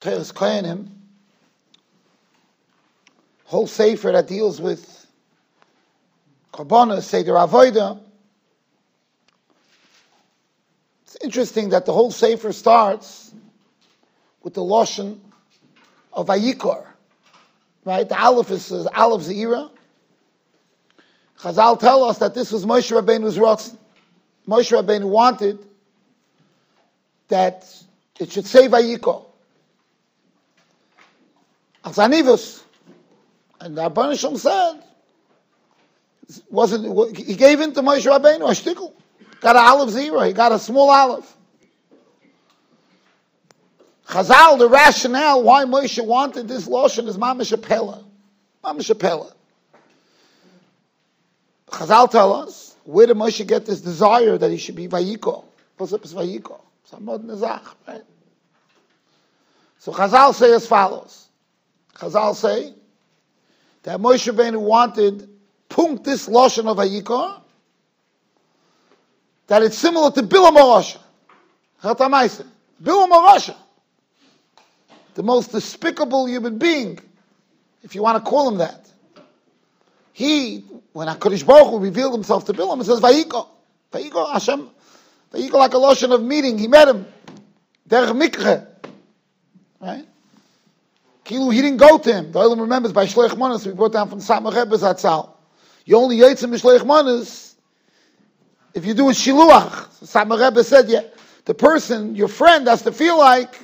Teres Koyanim, whole sefer that deals with Korbanos, Seder Avoida. It's interesting that the whole sefer starts with the Lashon of Vayikor. Right? The Aleph is, Aleph Zeira. Chazal tell us that this was Moshe Rabbeinu's Ratzon. Moshe Rabbeinu wanted that it should say Vayikor. Azanivus. And the Rabban Shem said, wasn't, he gave in to Moshe Rabbeinu a shtickle. Got an olive zero. He got a small olive. Chazal, the rationale why Moshe wanted this lotion is Mamish Apela. Mamish Apela. Chazal tell us, where did Moshe get this desire that he should be Vayiko? Is Vayiko? Samod Nezach, right? So Chazal say as follows. Chazal say that Moshe Rabbeinu wanted punkt this lotion of Vayiko that it's similar to Bilam Morosha. Chatamaisa. Bilam Morosha the most despicable human being, if you want to call him that. He, when HaKadosh Baruch Hu revealed himself to Bilam, it says, Vayiko. Vayiko Hashem. Vayiko like a lotion of meeting. He met him. Derech mikre. Right? Kilu, he didn't go to him. The Olam remembers by Shleich Manas, we brought down from Satmar Rebbe's Atzal. You only in Shleich Manas if you do a Shiluach. Rebbe said, yeah, the person, your friend, has to feel like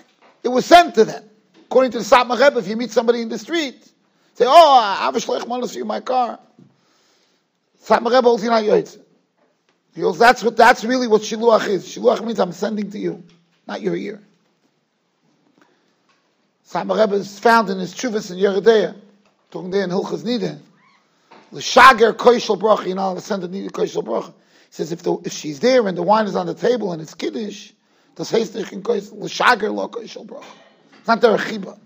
it was sent to them. According to the Rebbe, if you meet somebody in the street, say, oh, I have a shleich manas for you in my car. Rebbe holds you not goes, that's what, that's really what shiluach is. Shiluach means I'm sending to you, not your ear. Rebbe is found in his Chuvas in Yoreh De'ah, talking there in Hilchas Nideh. L'shager koishel bracha, you know, the send a nideh koishel bracha. He says if the, if she's there and the wine is on the table and it's kiddush, das heißt ich in koishel l'shager lo koishel bracha. It's not their chiba.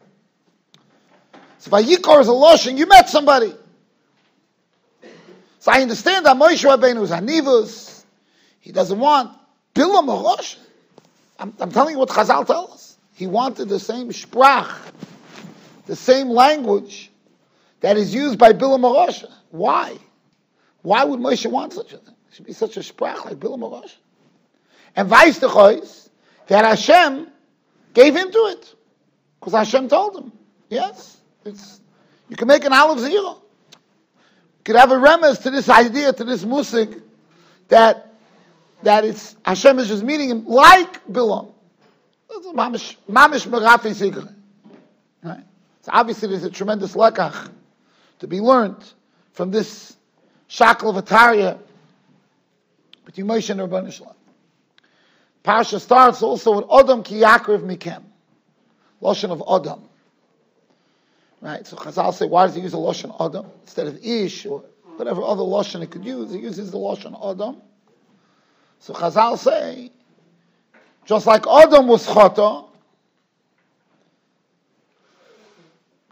So Vayikor is a loshing. You met somebody. So I understand that Moshe Rabbeinu is Hanivus. He doesn't want Bilam Rosh. I'm, I'm telling you what Chazal tells us. He wanted the same sprach, the same language that is used by Bilam Rosh. Why? Why would Moshe want such a thing? It should be such a sprach like Bilam Rosh. And Weiss that Hashem gave into it. Because Hashem told him. Yes, it's you can make an olive zero. You could have a remez to this idea, to this musik, that that it's Hashem is just meeting him like Bilam. Mamish merafi. Right? So obviously there's a tremendous lekach to be learned from this shackle of Ataria between Moshe and Rabban Shalom. Parsha starts also with Odom ki Yaakov mikem. Lashon of Adam. Right? So Chazal say, why does he use a Lashon Adam instead of Ish or whatever other Lashon he could use? He uses the Lashon Adam. So Chazal say, just like Adam was Chata,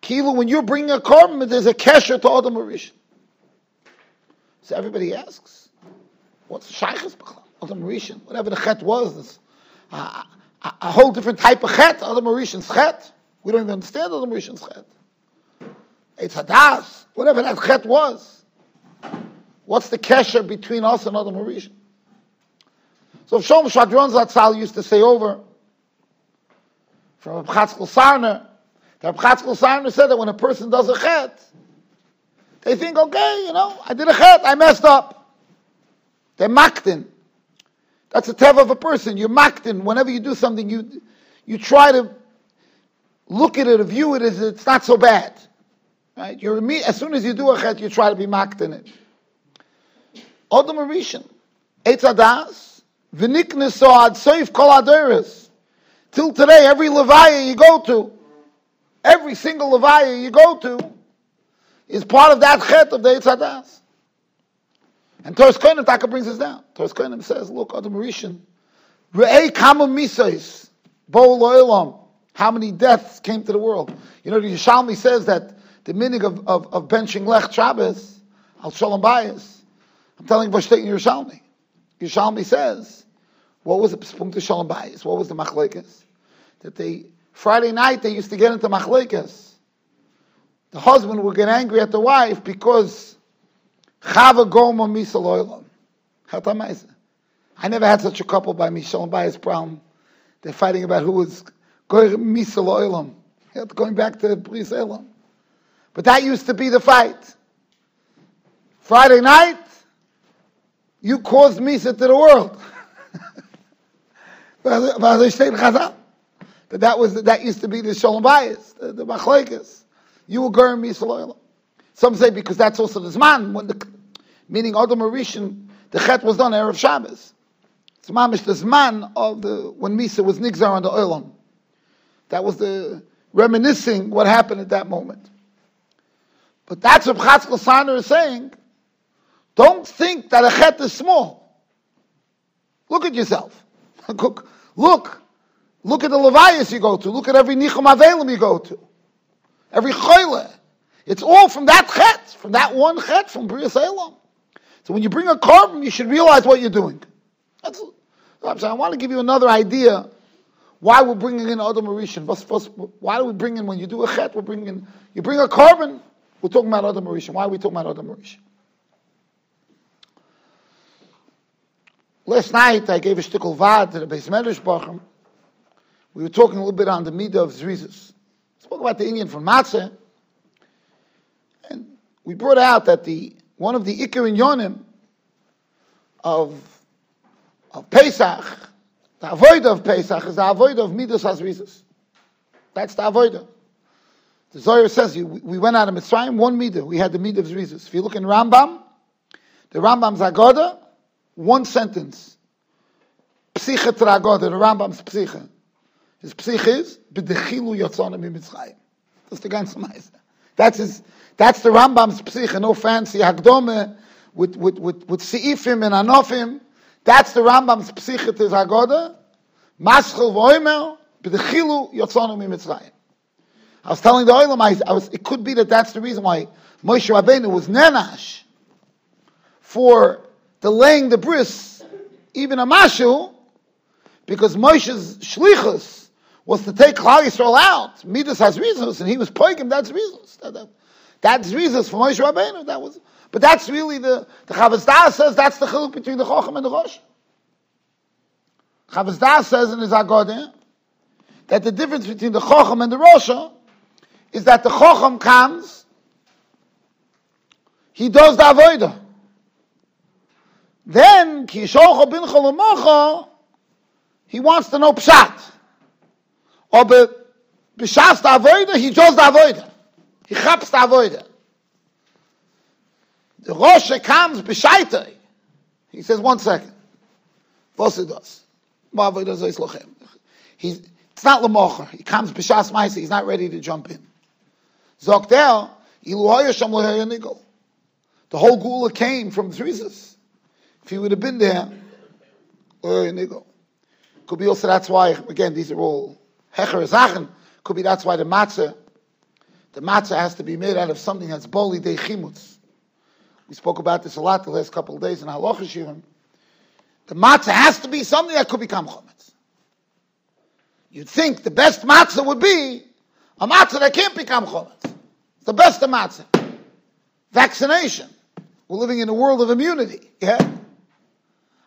Kilu, when you're bringing a korban, there's a kesher to Adam Rishon. So everybody asks, what's the Shaykh's Adam Rishon? Whatever the chet was, uh, a, a whole different type of chet, other Mauritians chet. We don't even understand other Mauritians chet. It's hadas, whatever that chet was. What's the kesher between us and other Mauritians? So Sholom Schwadron Zatzal used to say over from Chatzkel Sarna, that Chatzkel Sarna said that when a person does a chet, they think, okay, you know, I did a chet, I messed up. They're maktin. That's a tev of a person. You're maktin. Whenever you do something, you you try to look at it view it as it's not so bad. Right? You're as soon as you do a chet, you try to be maktin it. Odom Arishan, Eitz Adas, V'niknes Soad Seif Kol Aderes. Till today, every Levaya you go to, every single Levaya you go to, is part of that chet of the Eitz Adas. And Torres Kohenim Taka brings us down. Torres Kohenim says, look, Adam Rishon, Re'ei kama misais, bo lo'elam, how many deaths came to the world. You know, the Yishalmi says that the meaning of, of, of benching Lech Shabbos, al Shalom Bayis, I'm telling you, Vashtek Yerushalmi. Yerushalmi says, what was the Shalom Bayis? What was the Machlekes? That they Friday night they used to get into machlekas. The husband would get angry at the wife because Chava Goma Misal Oilam. I never had such a couple by me. Shalom Bay's problem. They're fighting about who was Misal Oilam. Going back to Bris. But that used to be the fight. Friday night, you caused Misa to the world. That that was that used to be the Shalom Bayis, the, the Machlekes. You were misa Misal Some say because that's also the Zman, when the, meaning Adam Arishan, the Chet was done Erev Shabbos. It's mamish the Zman of the, when Misa was Nigzar on the Olam. That was the reminiscing what happened at that moment. But that's what Chatzkel Sarna is saying. Don't think that a chet is small. Look at yourself. look, look, look at the Levias you go to. Look at every Nichum Avelim you go to. Every Choyle. It's all from that chet, from that one chet, from Bria Elam. So when you bring a korban, you should realize what you're doing. That's, I'm saying. I want to give you another idea why we're bringing in Adam Marishan. Why do we bring in, when you do a chet, we're bringing in, you bring a korban, we're talking about Adam Marishan. Why are we talking about Adam Marishan? Last night I gave a shtickle vad to the Beis Medrash Bacham. We were talking a little bit on the midah of Zrizus. Spoke about the Indian from Matzah. And we brought out that the one of the Ikar Yonim of, of Pesach, the avoid of Pesach is the avoid of Midas Azrizus. That's the avoid. The Zohar says we went out of Mitzrayim, one midah. We had the midah of Zrizus. If you look in Rambam, the Rambam's Agoda, one sentence. Psicha tragoda, the Rambam's psicha. His psicha is, b'dechilu yotzonim mitzrayim. That's the ganze Meise. That's his, that's the Rambam's psicha, no fancy hagdome with, with, with, with seifim and anofim. That's the Rambam's psicha to Zagoda. Maschel voimer, b'dechilu yotzonim mitzrayim. I was telling the Oilam, I was, it could be that that's the reason why Moshe Rabbeinu was nenash for delaying the bris, even a mashu, because Moshe's shlichus was to take Klal Yisrael out. Midas has reasons, and he was poigim. That's reasons. That, that, that's reasons for Moshe Rabbeinu. That was, but that's really the the Chavazdah says that's the chiluk between the Chochem and the Rosh. Chavazdah says in his Agodah that the difference between the Chochem and the Rosh is that the Chochem comes, he does the Avodah. Then, Kishocha bin Cholomocha, he wants to know Pshat. Or B'shas the he does the Avodah. He chaps the Avodah. The Rosh comes B'shaitei. He says, one second. What's he does? He's, it's not Lamocha. He comes B'shas Maisa. He's not ready to jump in. Zoktel, The whole Gula came from Zrizas. If he would have been there, could be also that's why, again, these are all Hecher Zachen, could be that's why the matzah, the matzah has to be made out of something that's boli de chimutz. We spoke about this a lot the last couple of days in Halacha Shirim. The matzah has to be something that could become chometz. You'd think the best matzah would be a matzah that can't become chometz. It's the best of matzah. Vaccination. We're living in a world of immunity. Yeah.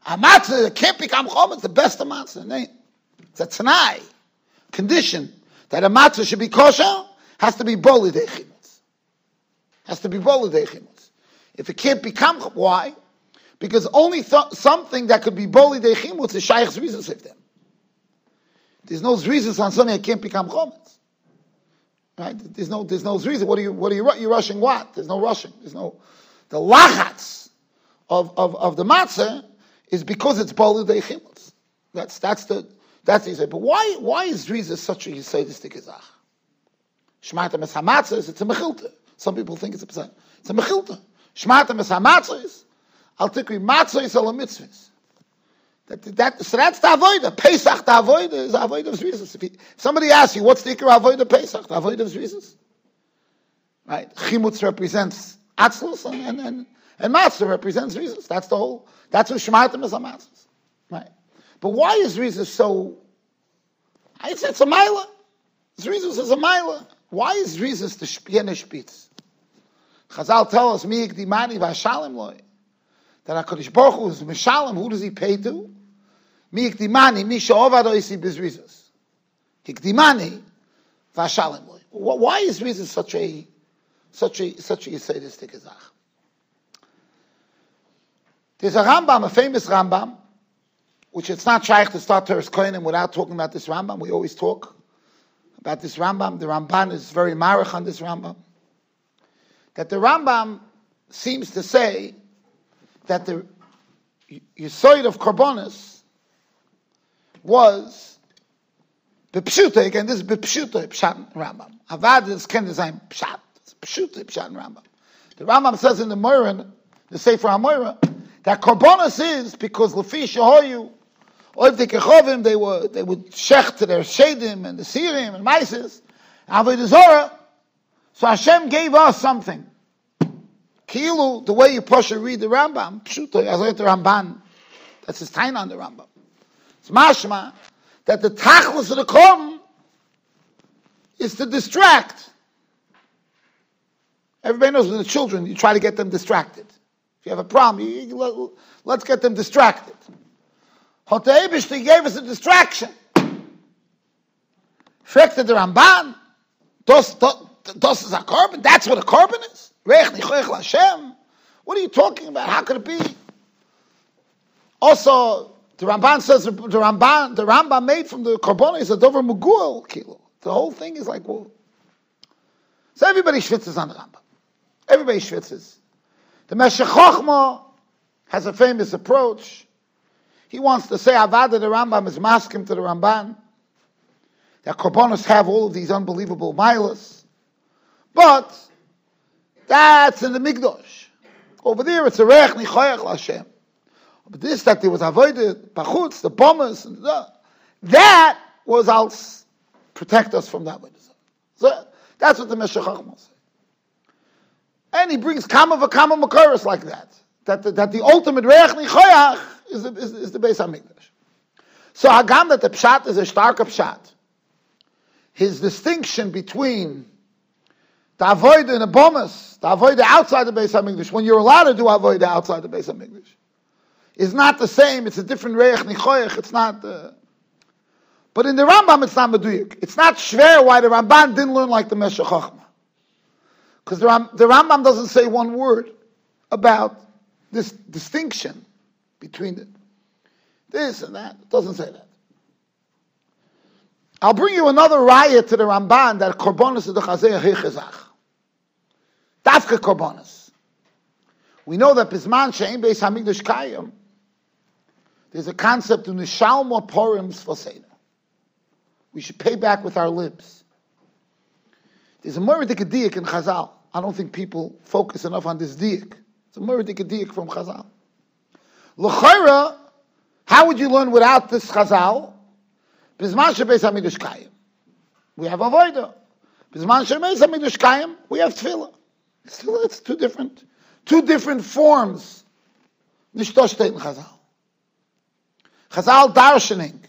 A matzah can't become chom, the best of matzah. It's a tanai condition that a matzah should be kosher, has to be boli dechimus. Has to be boli dechimus. If it can't become, why? Because only th- something that could be boli dechimus is shaykh zrizas of them. There's no zrizas on something that can't become chometz. Right? There's no, there's no zrizas. What are you, what are you, you're rushing what? There's no rushing. There's no, the lachatz of, of, of the matzah is because it's Balu Deichimutz. That's, that's the, that's the But why, why is Rizah such a Yisaidistic Izach? Shmatam es Hamatzah it's a Mechilta. Some people think it's a percent. It's a Mechilta. Shmatam es Hamatzah is, Al Tikri Matzah is Al Mitzvahs. That, that, so that's the avoida. Pesach, the avoida is the avoida of Zrizas. If, if, somebody asks you, what's the ikar avoida Pesach? The avoida of Zrizas. Right? Chimutz represents Atzlus and, and, and, and Matzah represents Zrizas. That's the whole, that's what Shematim is a Right. But why is Rizah so, I say it's a Mila. Zrizus is a mile. Why is Zrizus the Shpiene Spitz? Chazal tell us, Miyik Dimani Vashalim loy. That HaKadosh Baruch Hu is Mishalim, who does he pay to? Miyik Dimani, Misha Ovad Oisi Bezrizus. Hikdimani Vashalim loy. Why is Zrizus such a, such a, such a Yisaidistic Azach? There's a Rambam, a famous Rambam, which it's not shaykh to start Teres Kohenim without talking about this Rambam. We always talk about this Rambam. The Ramban is very marich on this Rambam. That the Rambam seems to say that the Yisoid of Karbonis was Bipshuta, again, this is Bipshuta Pshat Rambam. Avad is Ken design Pshat. Pshuta Pshat Rambam. The Rambam says in the Moran, the Sefer HaMoira, that Karbonis is because Lefi Shahoyu, or the Kechovim, they were they would shech to their Shadim and the Sirim and Mises, Avodah. So Hashem gave us something. Kilu, the way you push read the Rambam, Pshuta, as the Ramban, that's his time on the Rambam. It's mashma that the tachlis of the Korban is to distract. Everybody knows with the children, you try to get them distracted. If you have a problem, you, you, let, let's get them distracted. Hoteibishti gave us a distraction. Fragte the Ramban, das, das is a carbon. That's what a carbon is? What are you talking about? How could it be? Also, the Ramban says the Ramban, the Rambam made from the carbon is a dover mugul kilo. The whole thing is like, well, so everybody schwitzes on the Rambam. Everybody schwitzes. The Meshech has a famous approach. He wants to say Avada the Rambam is masking to the Ramban. That Korbanos have all of these unbelievable milas. But that's in the Migdosh. Over there it's a Rech Nichoyach Lashem. But this that there was Avodah, Pachutz, the bombers, and the, that was out protect us from that. So that's what the Meshech says. And he brings kama v'kama makaris like that. That the, that the ultimate reich nichoyach is the, is, is the Beis HaMikdash. So Hagam that the pshat is a starker pshat. His distinction between the avoid and the bomas, the avoid outside the Beis HaMikdash, when you're allowed to do avoid outside the Beis HaMikdash, is not the same. It's a different reich nichoyach. It's not. Uh, but in the Rambam, it's not meduyik. It's not shver why the Ramban didn't learn like the Meshech Chochmah. Because the, Ram, the Rambam doesn't say one word about this distinction between the, this and that. It doesn't say that. I'll bring you another riot to the Ramban that korbanos is the chazeh hichazach. Dafka korbanos. We know that bisman shein beis hamikdash kayim. There's a concept in the shalma porims for We should pay back with our lips. There's a Muradik Diak in Chazal. I don't think people focus enough on this Diak. It's a Muradik Diak from Chazal. L'chaira, how would you learn without this Chazal? Bizman shebeis hamidush kayim. We have avoida. Bizman shebeis hamidush kayim, we have tefillah. Still, it's two different, two different forms. Nishtosh in Chazal. Chazal darshaning.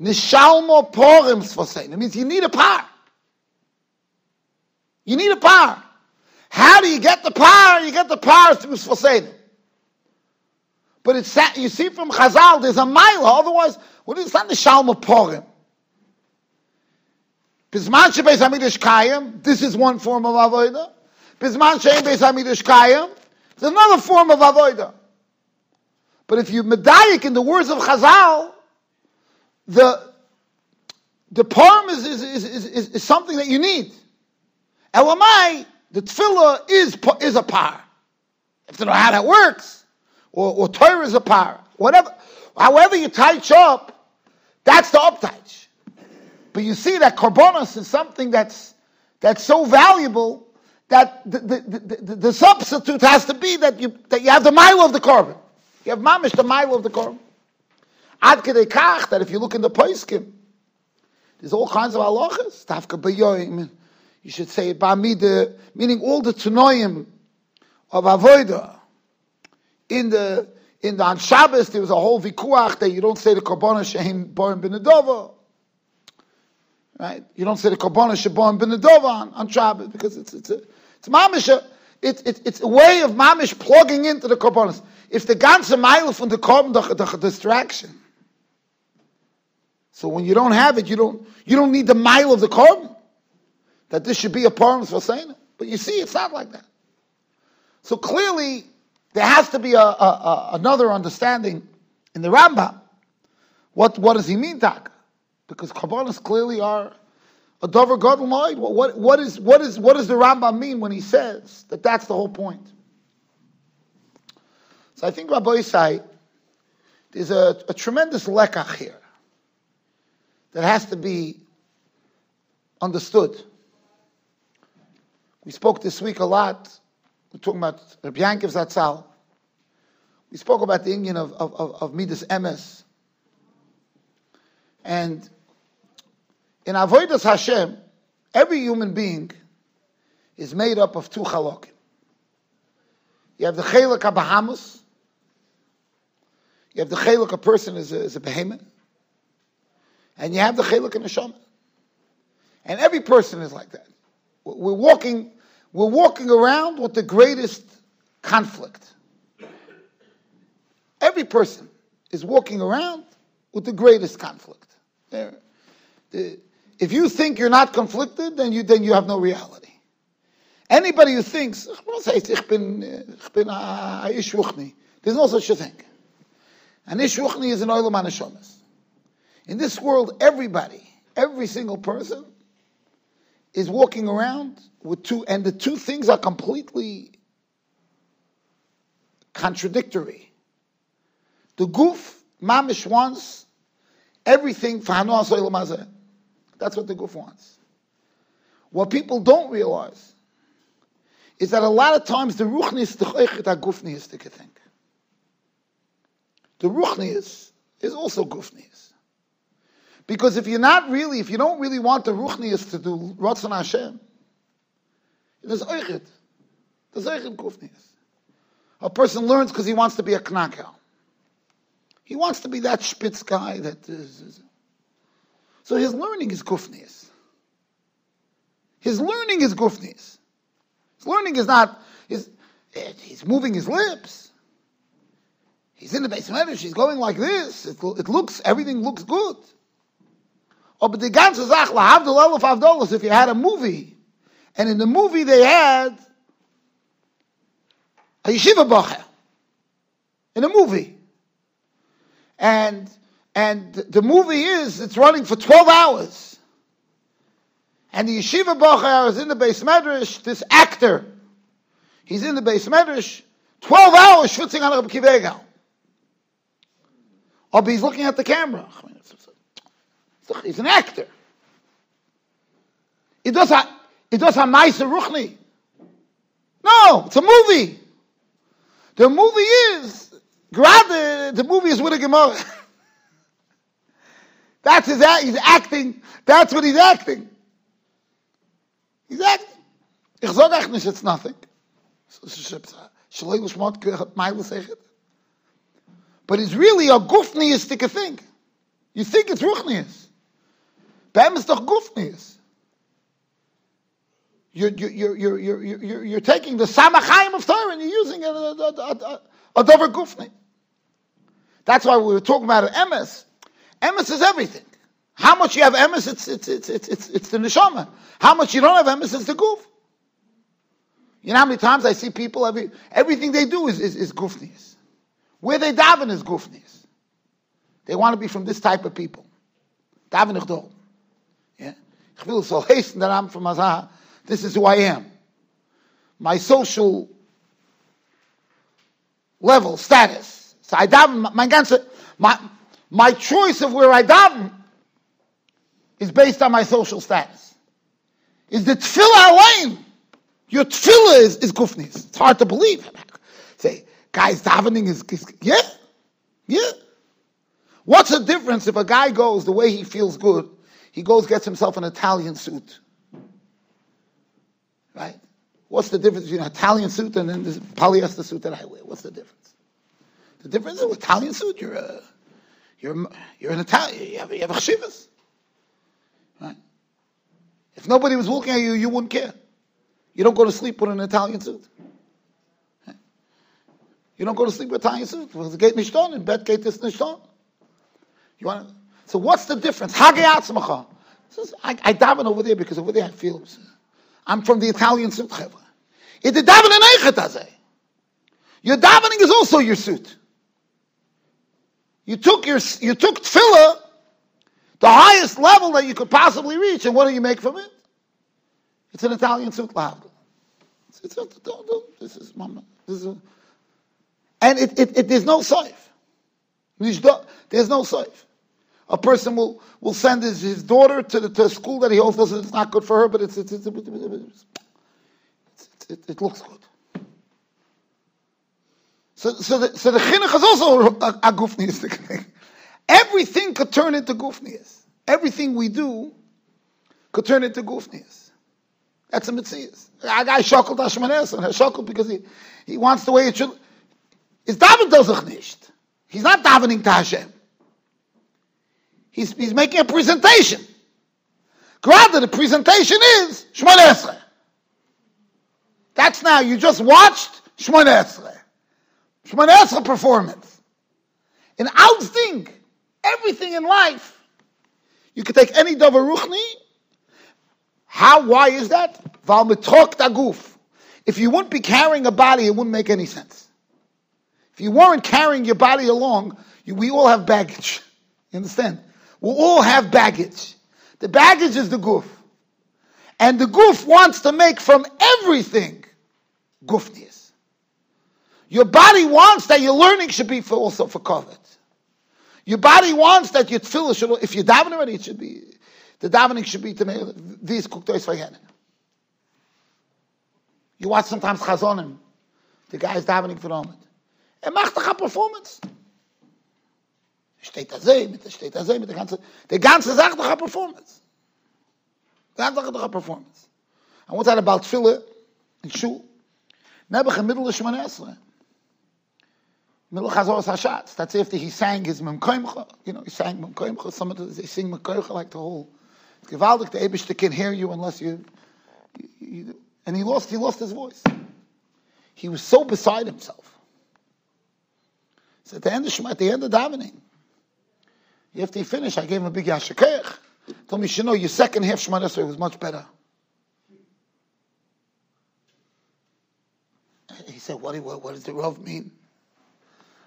Nishalmo porim sfosein. It means you need a par. You need a power. How do you get the power? You get the power through Sfosedim. But it's you see from Chazal, there's a mile. Otherwise, what is that? The Shalma Porim. Bisman shebeis hamidish kayim. This is one form of avodah. Bisman shebeis hamidish kayim. It's another form of avodah. But if you medayik in the words of Chazal, the the poem is, is, is, is, is something that you need. Elamai, the tefillah is, is a par. If you know how that works, or, or Torah is a par, whatever, however you touch up, that's the uptouch. But you see that korbanos is something that's that's so valuable that the, the, the, the, substitute has to be that you that you have the mile of the korban. You have mamish the mile of the korban. Ad kach that if you look in the poiskim, there's all kinds of halachas. Tafka bayoim, you should say Ba'amida, meaning all the Tunoyim of Avoida. In the in the on Shabbos there was a whole vikuach that you don't say the Korban Shein Borim Benedova. right? You don't say the Korbana Shabon Ben Nedova on, on Shabbos because it's, it's a, it's mamish, uh, it's, it's, it's a way of mamish plugging into the Korbanos. If the ganze mile from the Korban, the, the, the distraction. So when you don't have it, you don't, you don't need the mile of the Korban. That this should be a part for saying. But you see, it's not like that. So clearly, there has to be a, a, a, another understanding in the Rambam. What, what does he mean, Tak? Because Kabbalahs clearly are a dover God What, what, what, is, what, is, what does the Rambam mean when he says that that's the whole point? So I think Rabbi Isai, there's a, a tremendous lekach here that has to be understood. We spoke this week a lot we're talking about Rabbi Yankov Zatzal. We spoke about the union of, of, of, of Midas Emes. And in Avodas Hashem, every human being is made up of two chalokim. You have the chelak Bahamas. You have the chelak a person is a, is a behemoth. And you have the chelak neshama. And every person is like that. We're walking we're walking around with the greatest conflict. Every person is walking around with the greatest conflict. If you think you're not conflicted, then you, then you have no reality. Anybody who thinks, there's no such a thing. And ishruchni is an anashomas. In this world, everybody, every single person is walking around with two, and the two things are completely contradictory. The goof, mamish wants everything for That's what the goof wants. What people don't realize is that a lot of times the ruchnis the gufnis the thing. The ruchnis is also gufnis. Because if you're not really, if you don't really want the ruchnias to do Ratzon Hashem, there's oichet. There's oichet gufnias. A person learns because he wants to be a knakel. He wants to be that spitz guy that is. So his learning is gufnias. His learning is gufnias. His learning is not, his, he's moving his lips. He's in the base basement, he's going like this. It, it looks, everything looks good. Oh, but the ganze Sache, lahavdil elef avdolos, if you had a movie, and in the movie they had a yeshiva bacher, in a movie. And, and the movie is, it's running for 12 hours. And the yeshiva bacher is in the base medrash, this actor, he's in the base medrash, 12 hours schwitzing on a Kivegal. Oh, or he's looking at the camera. He's an actor. It does a, it does a ruchni. No, it's a movie. The movie is, gerade, the movie is with a Gemara. That's his, he's acting, that's what he's acting. He's acting. Ich sage nicht, it's nothing. But it's really a gufniistic thing. You think it's ruchnius. Bam is doch Gufnis. You're, you're, you're, you're, you're, you're taking the Samachayim of Torah and you're using it a, a, a, a Dover Gufni. That's why we were talking about Emes. Emes is everything. How much you have Emes, it's, it's, it's, it's, it's, it's the Neshama. How much you don't have Emes, it's the Guf. You know how many times I see people, every, everything they do is, is, is Gufnis. Where they daven is Gufnis. They want to be from this type of people. Daven Ich will so hasten I'm from Azah. This is who I am. My social level, status. So I daven, my, my, my choice of where I daven is based on my social status. Is the tefillah lane? Your tefillah is, is gufnis. It's hard to believe. Say, guys, davening is, is, yeah, yeah. What's the difference if a guy goes the way he feels good he goes, gets himself an Italian suit. Right? What's the difference between an Italian suit and then this polyester suit that I wear? What's the difference? The difference is with Italian suit, you're a, you're, you're an Italian, you have, you have a chivas. Right? If nobody was looking at you, you wouldn't care. You don't go to sleep with an Italian suit. You don't go to sleep with Italian suit. The gate nishton, in bed gate is nishton. You want to, so what's the difference? Hagei I, I daven over there because over there I feel I'm from the Italian suit. It the davening Your davening is also your suit. You took your you took tefillah, the highest level that you could possibly reach, and what do you make from it? It's an Italian suit lav. It's, it's, this is mama. This is, and it, it, it, there's no saif. There's no safe. A person will, will send his, his daughter to the to a school that he also says it's not good for her, but it's, it's, it's, it's it, looks good. So, so the, so the chinuch is also a, a. Everything could turn into gufnias. Everything we do could turn into gufnias. That's a mitzvah. A guy shockled Hashmanes and shockled because he, he wants the way it should. Is David does nicht. He's not davening to Hashem. He's, he's making a presentation. Rather, the presentation is Shmoneh That's now, you just watched Shmoneh Esrei. Shmoneh performance. In out thing, everything in life, you could take any Dover Ruchni. How, why is that? Val daguf. If you wouldn't be carrying a body, it wouldn't make any sense. If you weren't carrying your body along, you, we all have baggage. You understand? We all have baggage. The baggage is the goof. And the goof wants to make from everything goofness. Your body wants that your learning should be for also for COVID. Your body wants that your tefillah should, if you're davening already, it should be, the davening should be to make these kuktois vayenin. You watch sometimes chazonim, the guy is davening for the moment. Er macht performance. Steht da sehen, mit steht da sehen, mit der ganze, der ganze Sache doch performance. Ganze doch a performance. And what's that about Tfilah in Shul? Nebuch in middle of Shemana Esra. Middle of Chazor Hashatz. That's after he sang his Memkoimcha. You know, he sang Memkoimcha. Some of the, they sing Memkoimcha like the whole. It's gewaldig, the Ebershter can hear you unless you, you, you, and he lost, he lost his voice. He was so beside himself. So at the end of Shema, at the end of davening, after he finished, I gave him a big yashakech. Told me, you know, your second half Shema Esrei was much better. He said, what, what, what does the Rav mean?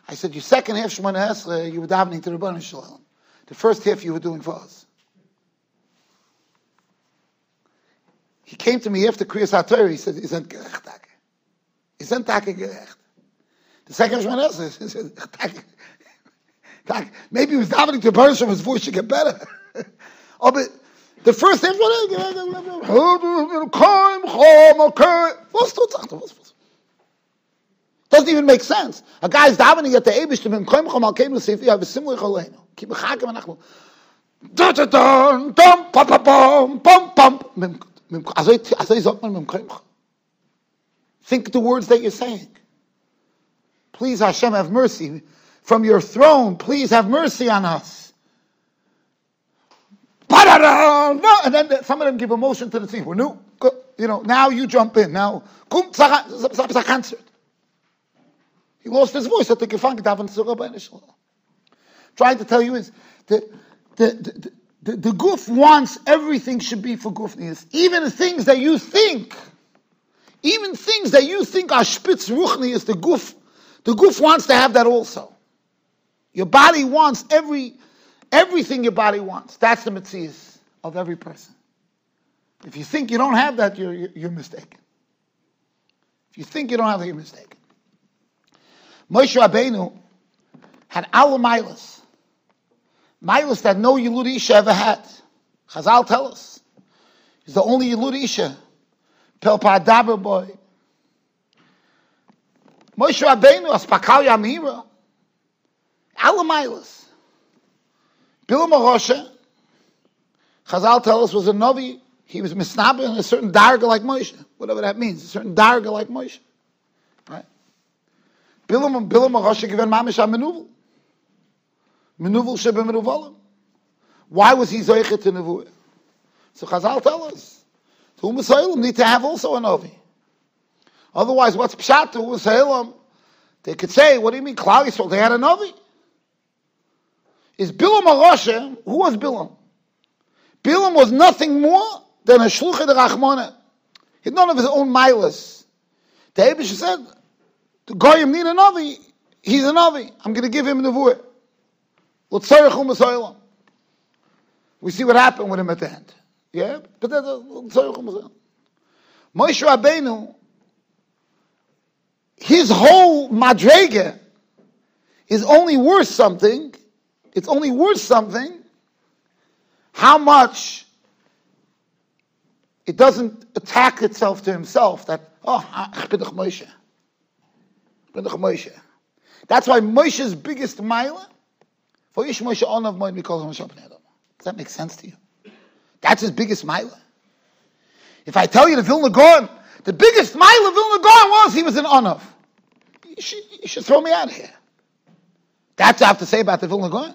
I said, your second half Shema Esrei, you were davening to the Rebbeinu Shalom. The first half you were doing for us. He came to me after Kriyas HaTorah, he said, isn't gerecht, Isn't gerecht. The second Shemana Esrei, maybe he was davening to Persia, his voice should get better. oh, but the first thing, doesn't even make sense. A guy's davening at the Abish to him, Koim Chom have a similar Chaleinu. Keep a chakim anachnu. Da da da, dum, pam pam pam, pam pam. Azay sagt man mit dem Think the words that you're saying. Please, Hashem, have mercy. From your throne, please have mercy on us. And then some of them give a motion to the team. We're new. You know, now you jump in. Now, he lost his voice at the gefangen daven Trying to tell you is that the, the, the, the goof wants everything should be for goofness, even the things that you think, even things that you think are spitz ruchni is the goof the goof wants to have that also. Your body wants every everything your body wants. That's the mitzvah of every person. If you think you don't have that, you're, you're mistaken. If you think you don't have that, you're mistaken. Moshe Rabbeinu had our milas. Milas that no Yilud ever had. Chazal tell us. He's the only Yilud Isha. Pel boy. Moshe Rabbeinu, Aspakal Yamira, Alamailas. Bilam Arosha, Chazal tell us, was a Novi. He was misnabed in a certain darga like Moshe, whatever that means, a certain darga like Moshe. Right? Bilam, Bilam Arosha given Mamish HaMenuvel. Menuvel Shebe Menuvalim. Why was he Zoichet to Nevuah? So Chazal tell us, To Umm need to have also a Novi. Otherwise, what's Pshat to Umm They could say, what do you mean, Klal Yisrael, they had a Novi? Is Bilam a Who was Bilam? Bilam was nothing more than a Shluchah de Rachmana. He had none of his own milas. The Abish said, the Goyim need a Novi. He's a Novi. I'm going to give him the Nevuah. We see what happened with him at the end. Yeah? But that's Moshe Rabbeinu, his whole madrega is only worth something. It's only worth something how much it doesn't attack itself to himself that, oh, Moshe. Moshe. That's why Moshe's biggest mile, for Ish Moshe Mikol Does that make sense to you? That's his biggest mile. If I tell you the Vilna Gaon, the biggest mile of Vilna Gaon was he was an Onav. You should, you should throw me out of here. That's what I have to say about the Vilna Gaon.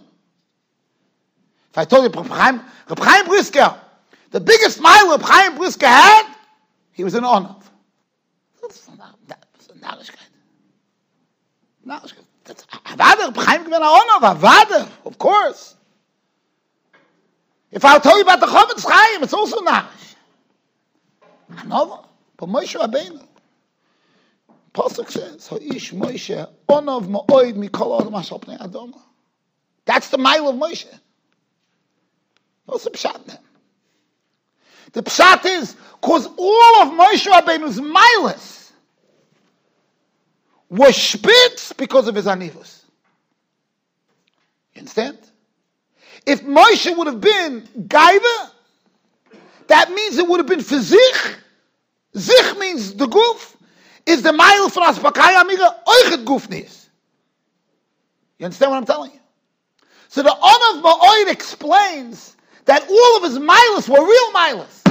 If I told you Reb Chaim, Reb Chaim Brisker, the biggest mile Reb Chaim Brisker had, he was an Onav. That's Narishkeit. Narishkeit. That's Avada, Reb Chaim given an Onav, Avada, of course. If I'll tell you about the Chofetz Chaim, it's also Narish. Another. But Moshe Rabbeinu, Pasuk says, Ha'ish Moshe, Onav Ma'oid Mikol Adam. That's the mile of Moshe. What's the pshat then? The pshat is because all of Moshe Rabbeinu's milas was spitz because of his anivus. You understand? If Moshe would have been Gaiva, that means it would have been for Zich. Means the goof. Is the mile for us Bakaya Amiga Oichet Gufnis. You understand what I'm telling you? So the On of Ma'oid explains that all of his milas were real milas.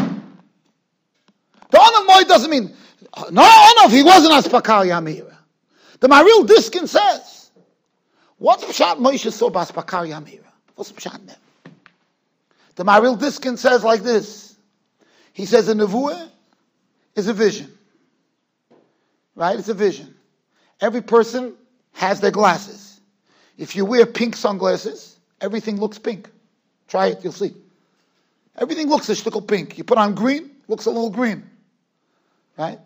The On of Ma'oid doesn't mean, no, On of, he wasn't Aspakal Yamira. The Maharil Diskin says, what's Pshat Moshe saw Baspakal Yamira? What's Pshat there? The Maharil Diskin says like this. He says a Nevuah is a vision. Right? It's a vision. Every person has their glasses. If you wear pink sunglasses, everything looks pink. Try it, you'll see. Everything looks a shtickle pink. You put on green, looks a little green. Right?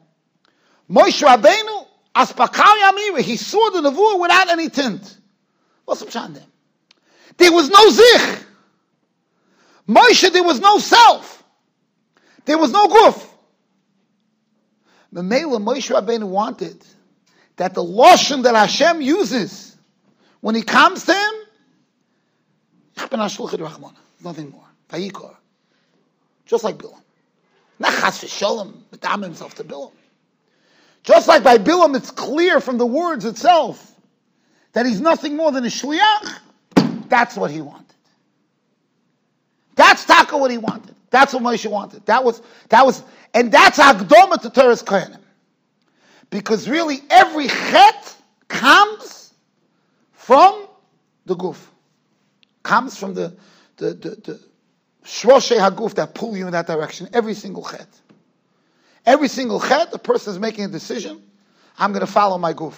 Moshe Rabbeinu, Aspakal Yamira, he saw the Nevuah without any tint. What's the pshat there? Was no zich. Moshe, there was no self. There was no goof. Mamela Moshe Rabbeinu wanted that the lotion that Hashem uses when he comes to him, nothing more. Vayikor. Just like Bilam. Not chas v'sholem, medam himself to Bilam. Just like by Bilam, it's clear from the words itself that he's nothing more than a shliach. That's what he wanted. That's taka what he wanted. That's what Moshe wanted. That was that was, and that's Agdoma to Torah's Kohanim. Because really, every chet comes from the guf, comes from the the the, the haguf that pull you in that direction. Every single chet, every single chet, the person is making a decision. I'm going to follow my guf.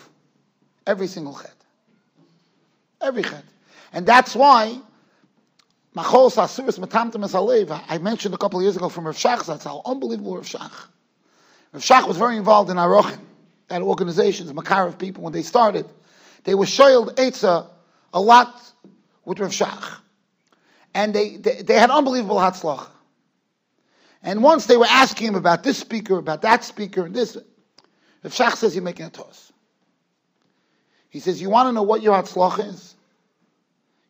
Every single chet, every chet. And that's why Machos Asuris Matamtim Alev, I mentioned a couple of years ago from Rav Shach, that's how unbelievable Rav Shach. Rav Shach was very involved in Arochim, at organizations, Makar of people, when they started. They were shoyed Eitzah a lot with Rav Shach. And they, they, they had unbelievable Hatzlach. And once they were asking him about this speaker, about that speaker, and this, Rav Shach says, You're making a toss. He says, You want to know what your Hatzlach is?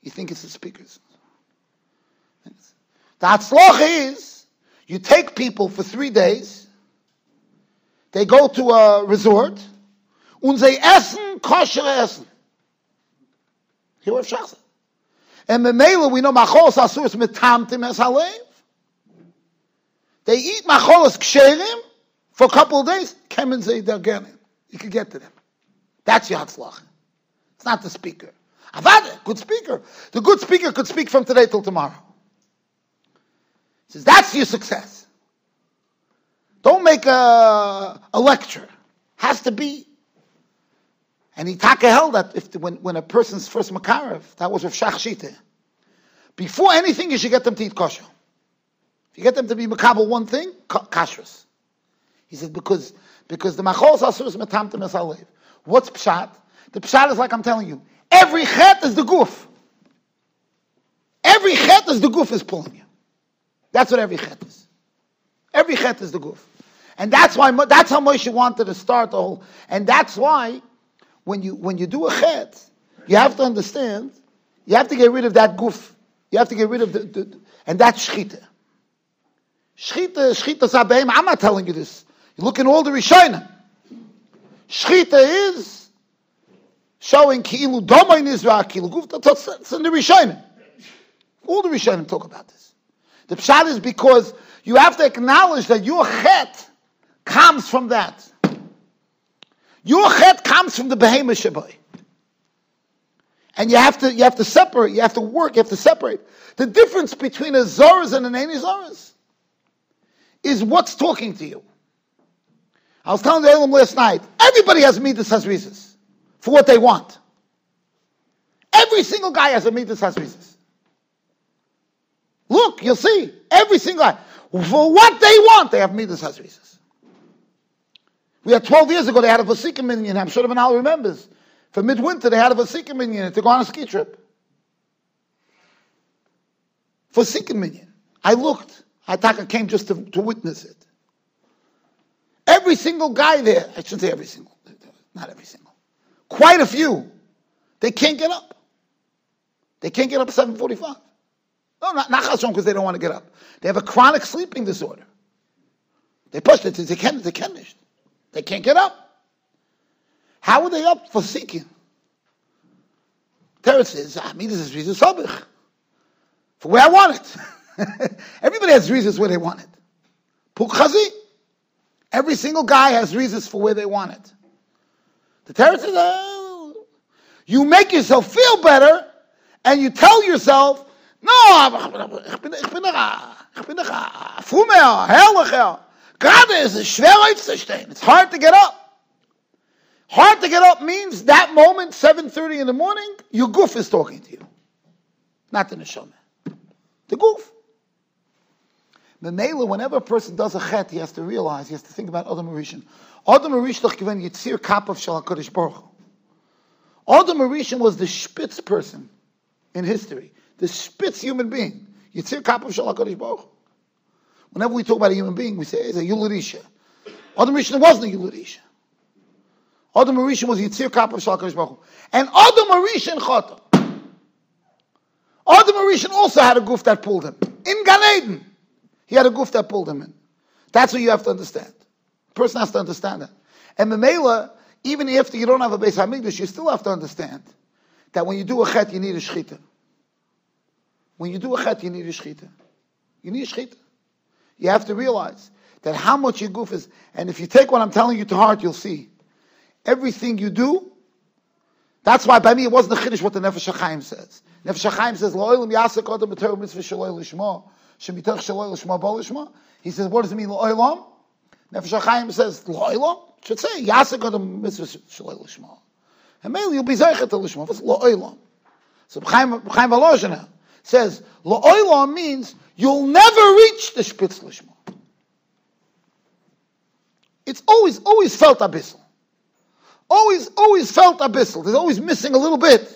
You think it's the speakers. The Hatzlach is you take people for three days, they go to a resort, und sie essen kosher essen. Here we have And Memela, we know machos asuris metamtim es halev. They eat macholos ksherim for a couple of days, kemen ze dergenim. You can get to them. That's your Hatzlach. It's not the speaker. Avada, good speaker. The good speaker could speak from today till tomorrow. He says, that's your success. Don't make a, a lecture. Has to be. And he taka held that if the, when, when a person's first makarev, that was with Shach Before anything, you should get them to eat kosher. If you get them to be makabel one thing, kashrus. He said because because the machol asurus metamtem es What's pshat? The pshat is like I'm telling you. Every chet is the goof. Every chet is the goof is pulling you. That's what every chet is. Every chet is the goof. And that's why that's how Moshe wanted to start the whole. And that's why when you when you do a chet, you have to understand. You have to get rid of that goof. You have to get rid of the, the and that's shchita. Shchita, shchita sabeim. I'm not telling you this. You look in all the Rishonim. Shchita is showing ki'ilu doma in Israel, ki'ilu guf. That's in the Rishonim. All the Rishonim talk about this. The pshat is because you have to acknowledge that your chet comes from that. Your chet comes from the behemoth shabai. And you have to you have to separate, you have to work, you have to separate. The difference between a Zoras and an Zoras is what's talking to you. I was telling the Elam last night, everybody has Midas Hasrizis for what they want. Every single guy has a Midas Hasrizis. Look, you'll see. Every single guy. For what they want, they have Midas Hasrizis. We had 12 years ago, they had a Vasika minion. I'm sure Vanal remembers. For midwinter, they had a Vasika minion to go on a ski trip. Vasika minion. I looked. I came just to, to witness it. Every single guy there, I shouldn't say every single, not every single, quite a few, they can't get up. They can't get up at 745. No, not, not chasson because they don't want to get up. They have a chronic sleeping disorder. They push it, they can't, they can't. They can't get up. How are they up for seeking? Teretz says, I mean, this is reason sabich. For where I want it. Everybody has reasons where they want it. Puk chazi. Every single guy has reasons for where they want it. The Torah says, oh, you make yourself feel better, and you tell yourself, no, Gerade ist es schwer aufzustehen. It's hard to get up. Hard to get up means that moment, 7.30 in the morning, your goof is talking to you. Not the neshama. The goof. Memela, whenever a person does a chet, he has to realize, he has to think about Adam HaRishon. Adam HaRishon given Yitzir Kap of Shal HaKadosh Baruch Adam HaRishon was the spitz person in history, the spitz human being. Yitzir Kapav Shal HaKadosh Baruch Whenever we talk about a human being, we say it's a Yuladisha. Adam HaRishon wasn't a Yuladisha. Adam HaRishon was Yitzir Kapav Shal HaKadosh Baruch And Adam HaRishon Chata. Adam HaRishon also had a goof that pulled him. In Gan Eden. He had a goof that pulled him in. That's what you have to understand. Person has to understand that. And Mamela, even after you don't have a Bais Hamikdash, you still have to understand that when you do a chet, you need a shchita. When you do a chet, you need a shchita. You need a shchita. You have to realize that how much your goof is, and if you take what I'm telling you to heart, you'll see. Everything you do, that's why by me it wasn't the Chiddush what the Nefesh HaChaim says. Nefesh HaChaim says, Lo'ilim yasek adam b'terah mitzvah shaloi lishmo. He says, what does it mean, lo'olam? Nefesh HaChaim says, lo'olam? should say, yasek adam mitzvah shaloi lishma. And maybe you'll be zeichet to lishma. What's lo'olam? So Chaim Volozhiner says, lo'olam means you'll never reach the spitz lishma. It's always, always felt abyssal. Always, always felt abyssal. There's always missing a little bit.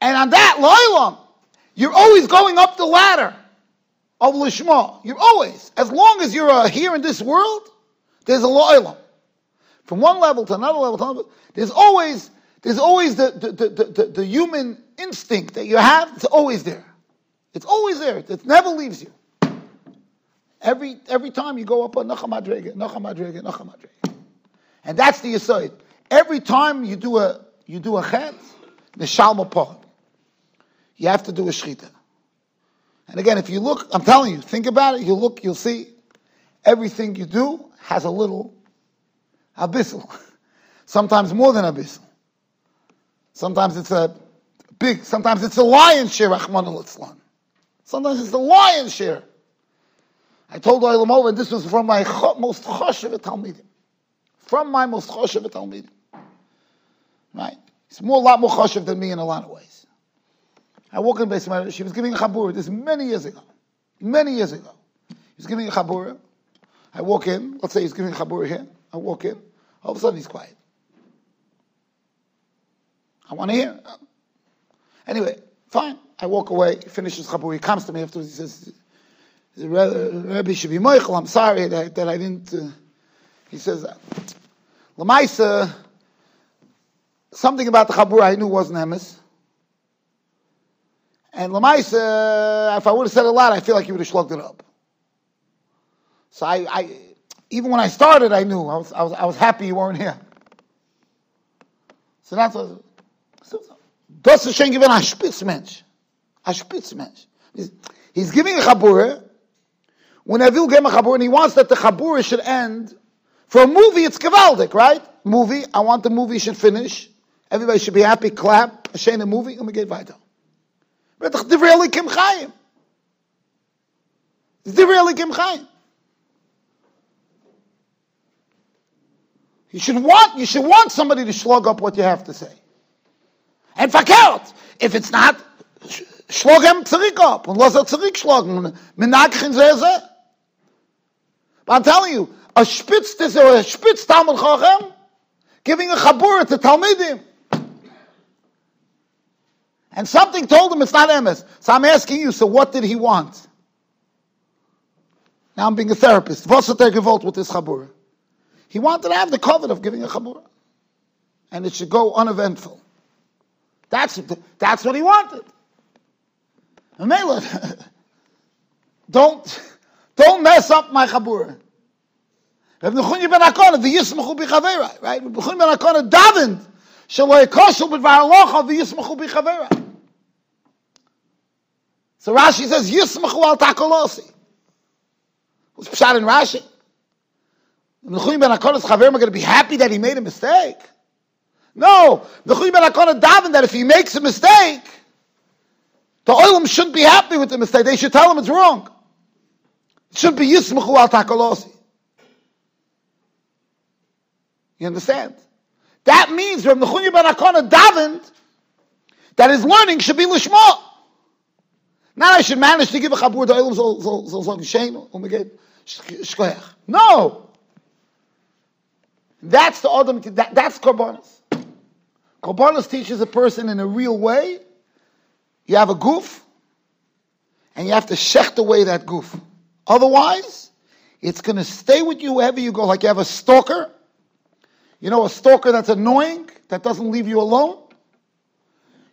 And on that, lo'olam, you're always going up the ladder of lishma. You're always, as long as you're uh, here in this world, there's a lo'ilam. From one level to another level to another, there's always, there's always the, the, the, the, the human instinct that you have, it's always there. It's always there. It never leaves you. Every, every time you go up a nachamadrega, nachamadrega, nachamadrega. And that's the aside. Every time you do a, you do a chet, the shalma You have to do a shchita. And again, if you look, I'm telling you, think about it, you look, you'll see everything you do has a little abyssal. Sometimes more than abyssal. Sometimes it's a big, sometimes it's a lion's share, Rahman al Sometimes it's the lion's share. I told Oilam over, this was from my most choshev Talmidim. From my most choshev Talmidim. Right? It's more, a lot more choshev than me in a lot of ways. I walk in basement, she was giving a chabur, this many years ago. Many years ago. He was giving a chabur. I walk in, let's say he's giving a chabur here. I walk in, all of a sudden he's quiet. I want to hear. Anyway, fine. I walk away, he finishes chabur, he comes to me afterwards, he says, Rabbi should be Michael, I'm sorry that, that I didn't. Uh, he says, Lamaisa, something about the Chabur I knew wasn't Emes. And Lamaisa, if I would have said a lot, I feel like you would have slugged it up. So I, I, even when I started, I knew. I was, I was, I was happy you weren't here. So that's what. Ist schon gewinn ein Spitzmensch. Ein Spitzmensch. He's giving a Chabur, when Avil gave a Chabur, and he wants that the Chabur should end. For a movie, it's Kavaldik, right? Movie, I want the movie should finish. Everybody should be happy, clap, a shane a movie, and we get weiter. But the really Kim Chaim. The really Kim Chaim. You should want, you should want somebody to slug up what you have to say. And verkehrt, if it's not, schlug ihm zurück up und lass er zurückschlagen. Sehr. But I'm telling you, a spitz this or a spitz Talmud Chochem, giving a chabur to Talmidim. And something told him it's not emes. So I'm asking you, so what did he want? Now I'm being a therapist. What's the gewollt with this chabur? He wanted to have the covet of giving a chabur. And it should go uneventful. That's, that's what he wanted. don't, don't mess up my chabur. Rav Nechunya ben Akona, b'chavera, right? Rav Nechunya ben Akona davened, shelo v'yismachu b'chavera. So Rashi says, yismachu al takolosi. What's Pshat in Rashi? Rav Nechunya ben Akona's chaverim are going to be happy that he made a mistake. No, Nechunya ben Akona davened that if he makes a mistake, the oilam shouldn't be happy with the mistake. They should tell him it's wrong. It should be yismachu al takolosi. You understand? That means Rav Nechunya ben Akona davened that his learning should be lishma. Not I should manage to give a chabur to so so shein umeged. No. That's the adam. That, that's korbanos. Korbanos teaches a person in a real way you have a goof, and you have to shecht away that goof. Otherwise, it's going to stay with you wherever you go. Like you have a stalker. You know, a stalker that's annoying, that doesn't leave you alone.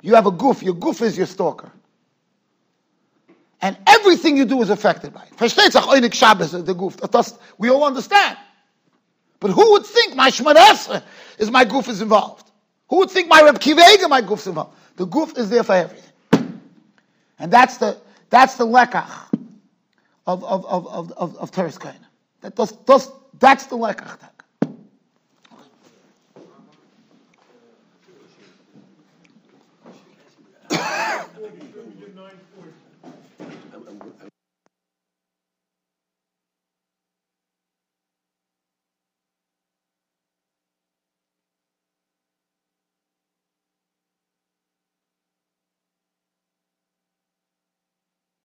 You have a goof. Your goof is your stalker. And everything you do is affected by it. The goof. We all understand. But who would think my Shemad is my goof is involved? Who would think my Reb Kivega, my is involved? The goof is there for everything. And that's the that's the lekach of of of of of, of Teres That does, does, that's the lekach.